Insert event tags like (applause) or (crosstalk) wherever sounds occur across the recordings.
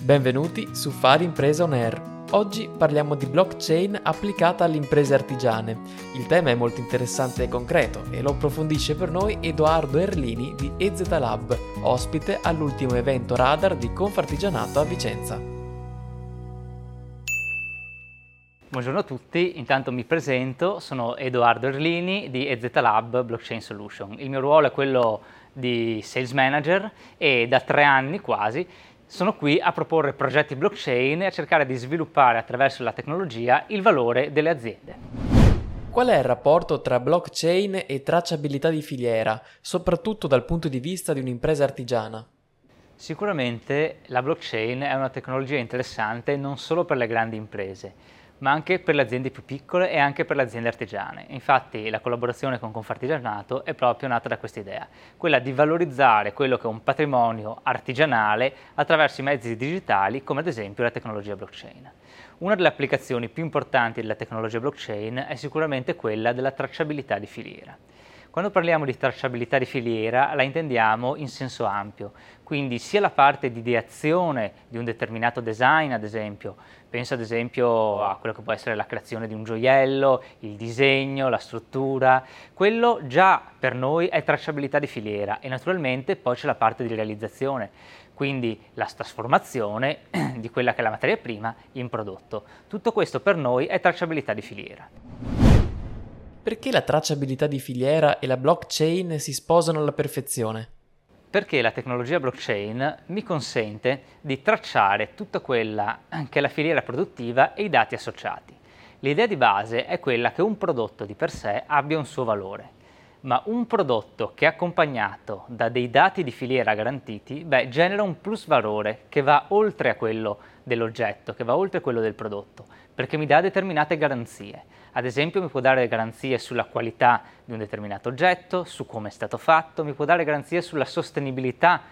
Benvenuti su Fare Impresa On Air. Oggi parliamo di blockchain applicata alle imprese artigiane. Il tema è molto interessante e concreto e lo approfondisce per noi Edoardo Erlini di EZ Lab, ospite all'ultimo evento Radar di Confartigianato a Vicenza. Buongiorno a tutti, intanto mi presento, sono Edoardo Erlini di EZ Lab Blockchain Solution. Il mio ruolo è quello di sales manager e da tre anni quasi sono qui a proporre progetti blockchain e a cercare di sviluppare attraverso la tecnologia il valore delle aziende. Qual è il rapporto tra blockchain e tracciabilità di filiera, soprattutto dal punto di vista di un'impresa artigiana? Sicuramente la blockchain è una tecnologia interessante non solo per le grandi imprese, ma anche per le aziende più piccole e anche per le aziende artigiane. Infatti la collaborazione con Confartigianato è proprio nata da questa idea, quella di valorizzare quello che è un patrimonio artigianale attraverso i mezzi digitali come ad esempio la tecnologia blockchain. Una delle applicazioni più importanti della tecnologia blockchain è sicuramente quella della tracciabilità di filiera. Quando parliamo di tracciabilità di filiera la intendiamo in senso ampio, quindi sia la parte di ideazione di un determinato design, ad esempio, penso ad esempio a quello che può essere la creazione di un gioiello, il disegno, la struttura, quello già per noi è tracciabilità di filiera e naturalmente poi c'è la parte di realizzazione, quindi la trasformazione (clears throat) di quella che è la materia prima in prodotto. Tutto questo per noi è tracciabilità di filiera. Perché la tracciabilità di filiera e la blockchain si sposano alla perfezione? Perché la tecnologia blockchain mi consente di tracciare tutta quella (clears throat) che è la filiera produttiva e i dati associati. L'idea di base è quella che un prodotto di per sé abbia un suo valore, ma un prodotto che è accompagnato da dei dati di filiera garantiti, beh, genera un plus valore che va oltre a quello dell'oggetto, che va oltre quello del prodotto, perché mi dà determinate garanzie. Ad esempio mi può dare garanzie sulla qualità di un determinato oggetto, su come è stato fatto, mi può dare garanzie sulla sostenibilità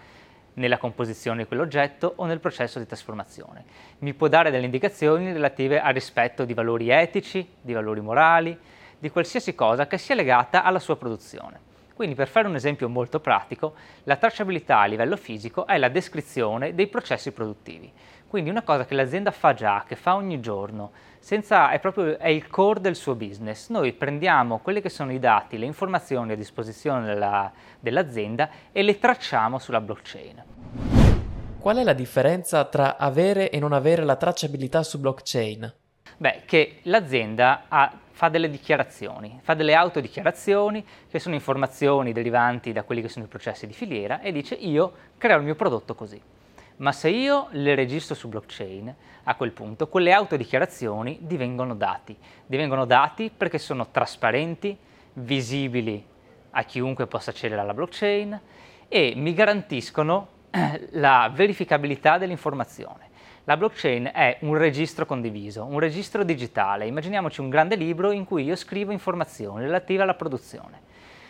nella composizione di quell'oggetto o nel processo di trasformazione. Mi può dare delle indicazioni relative al rispetto di valori etici, di valori morali, di qualsiasi cosa che sia legata alla sua produzione. Quindi per fare un esempio molto pratico, la tracciabilità a livello fisico è la descrizione dei processi produttivi. Quindi una cosa che l'azienda fa già, che fa ogni giorno, senza, è proprio è il core del suo business. Noi prendiamo quelli che sono i dati, le informazioni a disposizione della, dell'azienda e le tracciamo sulla blockchain. Qual è la differenza tra avere e non avere la tracciabilità su blockchain? Beh, che l'azienda ha, fa delle dichiarazioni, fa delle autodichiarazioni che sono informazioni derivanti da quelli che sono i processi di filiera e dice io creo il mio prodotto così ma se io le registro su blockchain, a quel punto quelle autodichiarazioni divengono dati. Divengono dati perché sono trasparenti, visibili a chiunque possa accedere alla blockchain e mi garantiscono eh, la verificabilità dell'informazione. La blockchain è un registro condiviso, un registro digitale. Immaginiamoci un grande libro in cui io scrivo informazioni relative alla produzione.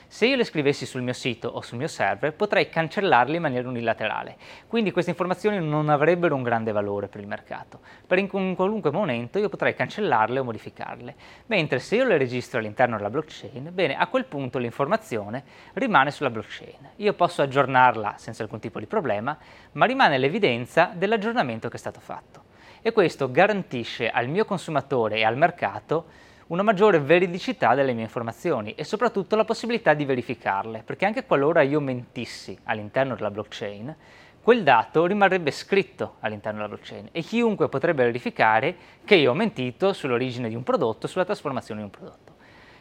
Se io le scrivessi sul mio sito o sul mio server potrei cancellarle in maniera unilaterale, quindi queste informazioni non avrebbero un grande valore per il mercato, per in qualunque momento io potrei cancellarle o modificarle, mentre se io le registro all'interno della blockchain, bene, a quel punto l'informazione rimane sulla blockchain. Io posso aggiornarla senza alcun tipo di problema, ma rimane l'evidenza dell'aggiornamento che è stato fatto. E questo garantisce al mio consumatore e al mercato una maggiore veridicità delle mie informazioni e soprattutto la possibilità di verificarle, perché anche qualora io mentissi all'interno della blockchain, quel dato rimarrebbe scritto all'interno della blockchain e chiunque potrebbe verificare che io ho mentito sull'origine di un prodotto, sulla trasformazione di un prodotto.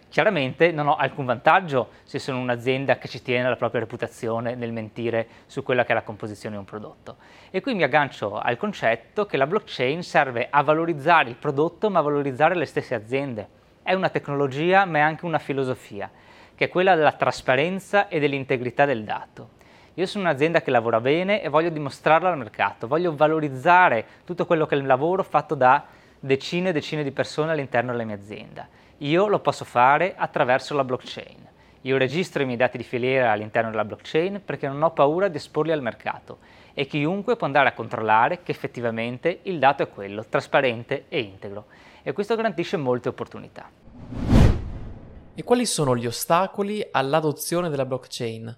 Chiaramente non ho alcun vantaggio se sono un'azienda che ci tiene alla propria reputazione nel mentire su quella che è la composizione di un prodotto. E qui mi aggancio al concetto che la blockchain serve a valorizzare il prodotto ma a valorizzare le stesse aziende. È una tecnologia ma è anche una filosofia, che è quella della trasparenza e dell'integrità del dato. Io sono un'azienda che lavora bene e voglio dimostrarlo al mercato, voglio valorizzare tutto quello che è il lavoro fatto da decine e decine di persone all'interno della mia azienda. Io lo posso fare attraverso la blockchain. Io registro i miei dati di filiera all'interno della blockchain perché non ho paura di esporli al mercato e chiunque può andare a controllare che effettivamente il dato è quello, trasparente e integro e questo garantisce molte opportunità. E quali sono gli ostacoli all'adozione della blockchain?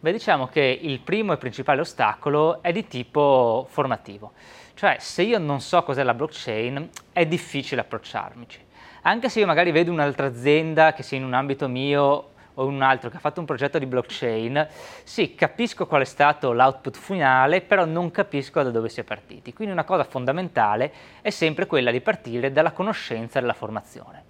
Beh, diciamo che il primo e principale ostacolo è di tipo formativo, cioè se io non so cos'è la blockchain è difficile approcciarmici. Anche se io magari vedo un'altra azienda che sia in un ambito mio o un altro che ha fatto un progetto di blockchain, sì, capisco qual è stato l'output finale, però non capisco da dove si è partiti. Quindi una cosa fondamentale è sempre quella di partire dalla conoscenza della formazione.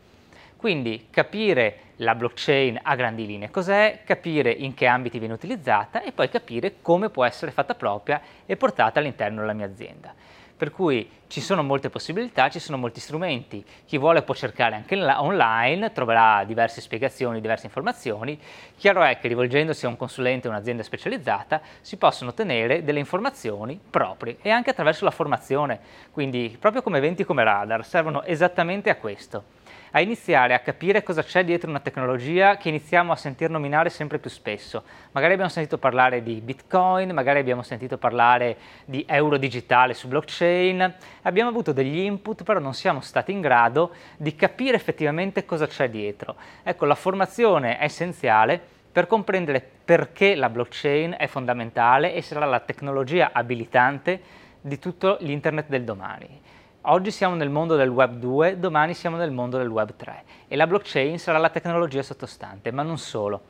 Quindi capire la blockchain a grandi linee cos'è, capire in che ambiti viene utilizzata e poi capire come può essere fatta propria e portata all'interno della mia azienda per cui ci sono molte possibilità, ci sono molti strumenti, chi vuole può cercare anche online, troverà diverse spiegazioni, diverse informazioni, chiaro è che rivolgendosi a un consulente o un'azienda specializzata si possono ottenere delle informazioni proprie e anche attraverso la formazione, quindi proprio come eventi come radar servono esattamente a questo a iniziare a capire cosa c'è dietro una tecnologia che iniziamo a sentir nominare sempre più spesso. Magari abbiamo sentito parlare di Bitcoin, magari abbiamo sentito parlare di euro digitale su blockchain, abbiamo avuto degli input, però non siamo stati in grado di capire effettivamente cosa c'è dietro. Ecco, la formazione è essenziale per comprendere perché la blockchain è fondamentale e sarà la tecnologia abilitante di tutto l'internet del domani. Oggi siamo nel mondo del Web 2, domani siamo nel mondo del Web 3 e la blockchain sarà la tecnologia sottostante, ma non solo,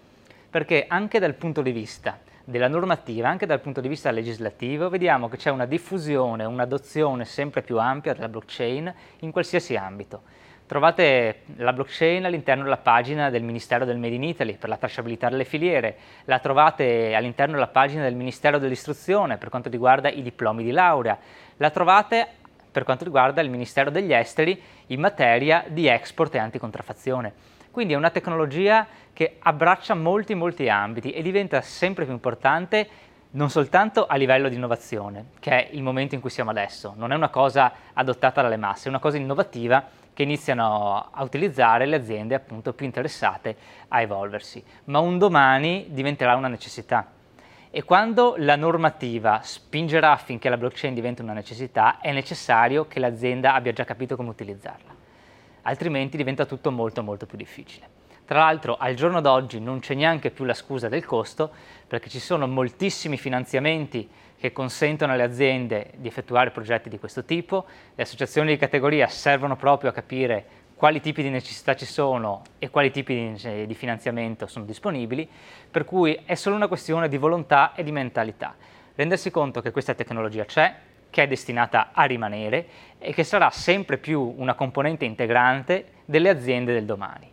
perché anche dal punto di vista della normativa, anche dal punto di vista legislativo, vediamo che c'è una diffusione, un'adozione sempre più ampia della blockchain in qualsiasi ambito. Trovate la blockchain all'interno della pagina del Ministero del Made in Italy per la tracciabilità delle filiere, la trovate all'interno della pagina del Ministero dell'Istruzione per quanto riguarda i diplomi di laurea, la trovate per quanto riguarda il Ministero degli Esteri in materia di export e anticontrafazione. Quindi è una tecnologia che abbraccia molti molti ambiti e diventa sempre più importante non soltanto a livello di innovazione, che è il momento in cui siamo adesso, non è una cosa adottata dalle masse, è una cosa innovativa che iniziano a utilizzare le aziende appunto più interessate a evolversi, ma un domani diventerà una necessità e quando la normativa spingerà affinché la blockchain diventi una necessità, è necessario che l'azienda abbia già capito come utilizzarla, altrimenti diventa tutto molto molto più difficile. Tra l'altro al giorno d'oggi non c'è neanche più la scusa del costo perché ci sono moltissimi finanziamenti che consentono alle aziende di effettuare progetti di questo tipo, le associazioni di categoria servono proprio a capire quali tipi di necessità ci sono e quali tipi di, di finanziamento sono disponibili, per cui è solo una questione di volontà e di mentalità. Rendersi conto che questa tecnologia c'è, che è destinata a rimanere e che sarà sempre più una componente integrante delle aziende del domani.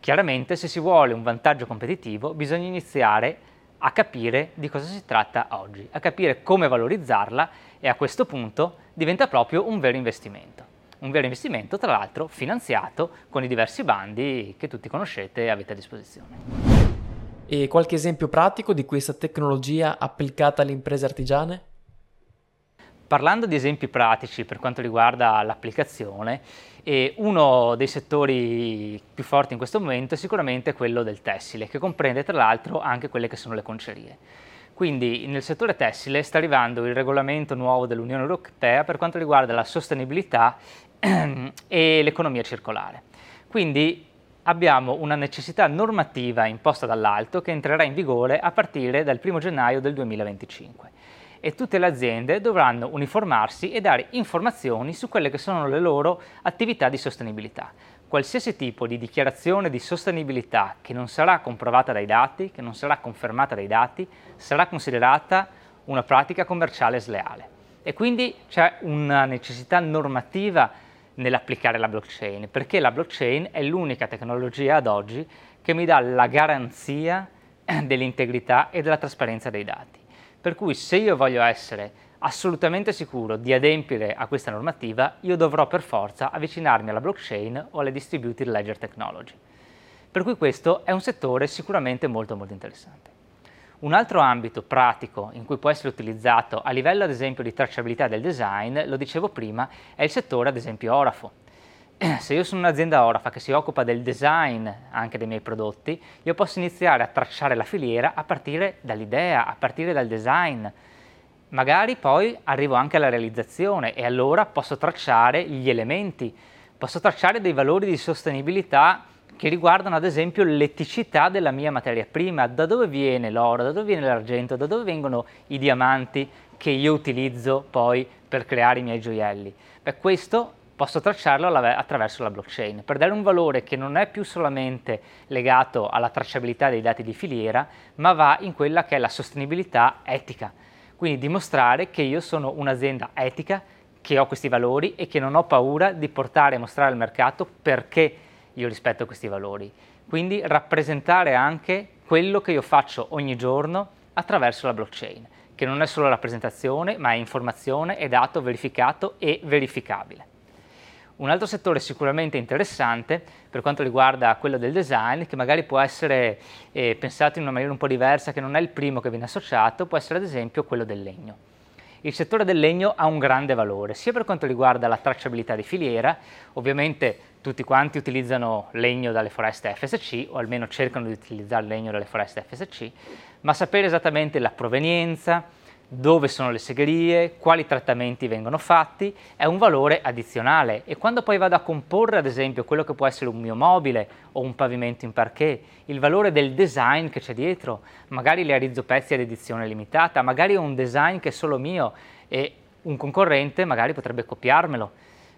Chiaramente se si vuole un vantaggio competitivo bisogna iniziare a capire di cosa si tratta oggi, a capire come valorizzarla e a questo punto diventa proprio un vero investimento un vero investimento, tra l'altro finanziato con i diversi bandi che tutti conoscete e avete a disposizione. E qualche esempio pratico di questa tecnologia applicata alle imprese artigiane? Parlando di esempi pratici per quanto riguarda l'applicazione, uno dei settori più forti in questo momento è sicuramente quello del tessile, che comprende tra l'altro anche quelle che sono le concerie. Quindi nel settore tessile sta arrivando il regolamento nuovo dell'Unione Europea per quanto riguarda la sostenibilità e l'economia circolare. Quindi abbiamo una necessità normativa imposta dall'alto che entrerà in vigore a partire dal 1 gennaio del 2025 e tutte le aziende dovranno uniformarsi e dare informazioni su quelle che sono le loro attività di sostenibilità. Qualsiasi tipo di dichiarazione di sostenibilità che non sarà comprovata dai dati, che non sarà confermata dai dati, sarà considerata una pratica commerciale sleale. E quindi c'è una necessità normativa nell'applicare la blockchain, perché la blockchain è l'unica tecnologia ad oggi che mi dà la garanzia (clears throat) dell'integrità e della trasparenza dei dati. Per cui se io voglio essere assolutamente sicuro di adempiere a questa normativa, io dovrò per forza avvicinarmi alla blockchain o alle distributed ledger technology. Per cui questo è un settore sicuramente molto molto interessante. Un altro ambito pratico in cui può essere utilizzato a livello ad esempio di tracciabilità del design, lo dicevo prima, è il settore ad esempio orafo. (clears throat) Se io sono un'azienda orafa che si occupa del design anche dei miei prodotti, io posso iniziare a tracciare la filiera a partire dall'idea, a partire dal design. Magari poi arrivo anche alla realizzazione e allora posso tracciare gli elementi, posso tracciare dei valori di sostenibilità che riguardano ad esempio l'eticità della mia materia prima, da dove viene l'oro, da dove viene l'argento, da dove vengono i diamanti che io utilizzo poi per creare i miei gioielli. Beh, questo posso tracciarlo attraverso la blockchain per dare un valore che non è più solamente legato alla tracciabilità dei dati di filiera, ma va in quella che è la sostenibilità etica. Quindi dimostrare che io sono un'azienda etica, che ho questi valori e che non ho paura di portare e mostrare al mercato perché io rispetto questi valori. Quindi rappresentare anche quello che io faccio ogni giorno attraverso la blockchain, che non è solo rappresentazione, ma è informazione, è dato verificato e verificabile. Un altro settore sicuramente interessante per quanto riguarda quello del design, che magari può essere eh, pensato in una maniera un po' diversa, che non è il primo che viene associato, può essere ad esempio quello del legno. Il settore del legno ha un grande valore, sia per quanto riguarda la tracciabilità di filiera, ovviamente tutti quanti utilizzano legno dalle foreste FSC o almeno cercano di utilizzare legno dalle foreste FSC, ma sapere esattamente la provenienza, dove sono le segherie, quali trattamenti vengono fatti, è un valore addizionale e quando poi vado a comporre ad esempio quello che può essere un mio mobile o un pavimento in parquet, il valore del design che c'è dietro, magari realizzo pezzi ad edizione limitata, magari ho un design che è solo mio e un concorrente magari potrebbe copiarmelo.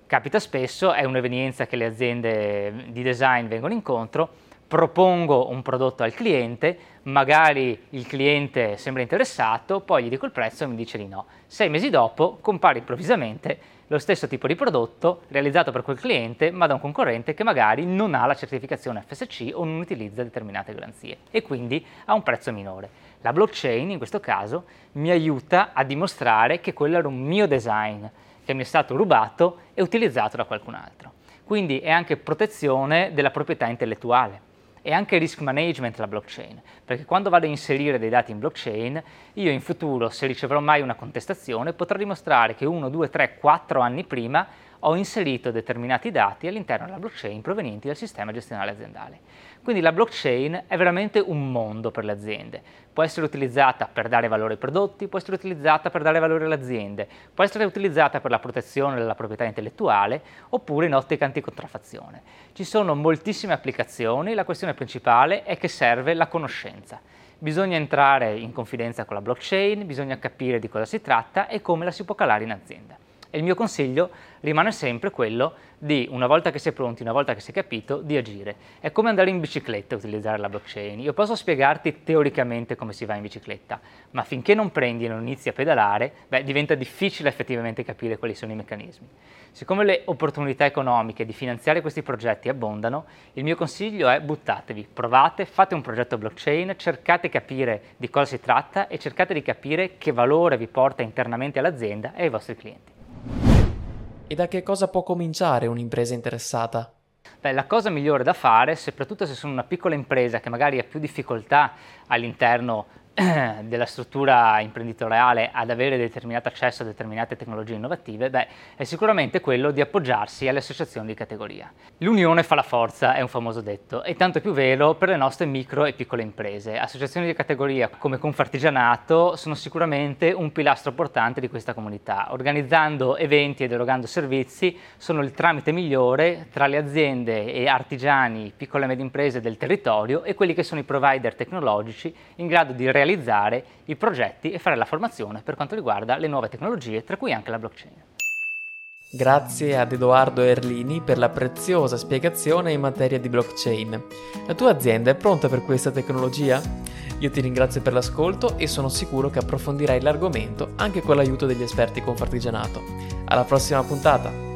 Capita spesso, è un'evenienza che le aziende di design vengono incontro, propongo un prodotto al cliente, magari il cliente sembra interessato, poi gli dico il prezzo e mi dice di no. Sei mesi dopo compare improvvisamente lo stesso tipo di prodotto realizzato per quel cliente ma da un concorrente che magari non ha la certificazione FSC o non utilizza determinate garanzie e quindi ha un prezzo minore. La blockchain in questo caso mi aiuta a dimostrare che quello era un mio design che mi è stato rubato e utilizzato da qualcun altro. Quindi è anche protezione della proprietà intellettuale e anche risk management la blockchain, perché quando vado a inserire dei dati in blockchain, io in futuro, se riceverò mai una contestazione, potrò dimostrare che 1, 2, 3, 4 anni prima ho inserito determinati dati all'interno della blockchain provenienti dal sistema gestionale aziendale. Quindi la blockchain è veramente un mondo per le aziende. Può essere utilizzata per dare valore ai prodotti, può essere utilizzata per dare valore alle aziende, può essere utilizzata per la protezione della proprietà intellettuale oppure in ottica anticontraffazione. Ci sono moltissime applicazioni, la questione principale è che serve la conoscenza. Bisogna entrare in confidenza con la blockchain, bisogna capire di cosa si tratta e come la si può calare in azienda. E il mio consiglio rimane sempre quello di, una volta che si è pronti, una volta che si è capito, di agire. È come andare in bicicletta utilizzare la blockchain. Io posso spiegarti teoricamente come si va in bicicletta, ma finché non prendi e non inizi a pedalare, beh, diventa difficile effettivamente capire quali sono i meccanismi. Siccome le opportunità economiche di finanziare questi progetti abbondano, il mio consiglio è buttatevi, provate, fate un progetto blockchain, cercate di capire di cosa si tratta e cercate di capire che valore vi porta internamente all'azienda e ai vostri clienti. E da che cosa può cominciare un'impresa interessata? Beh, la cosa migliore da fare, soprattutto se sono una piccola impresa che magari ha più difficoltà all'interno (clears throat) della struttura imprenditoriale ad avere determinato accesso a determinate tecnologie innovative, beh, è sicuramente quello di appoggiarsi alle associazioni di categoria. L'unione fa la forza, è un famoso detto, e tanto più vero per le nostre micro e piccole imprese. Associazioni di categoria come Confartigianato sono sicuramente un pilastro portante di questa comunità. Organizzando eventi ed erogando servizi sono il tramite migliore tra le aziende e artigiani, piccole e medie imprese del territorio e quelli che sono i provider tecnologici in grado di realizzare realizzare i progetti e fare la formazione per quanto riguarda le nuove tecnologie, tra cui anche la blockchain. Grazie ad Edoardo Erlini per la preziosa spiegazione in materia di blockchain. La tua azienda è pronta per questa tecnologia? Io ti ringrazio per l'ascolto e sono sicuro che approfondirai l'argomento anche con l'aiuto degli esperti Confartigianato. Alla prossima puntata!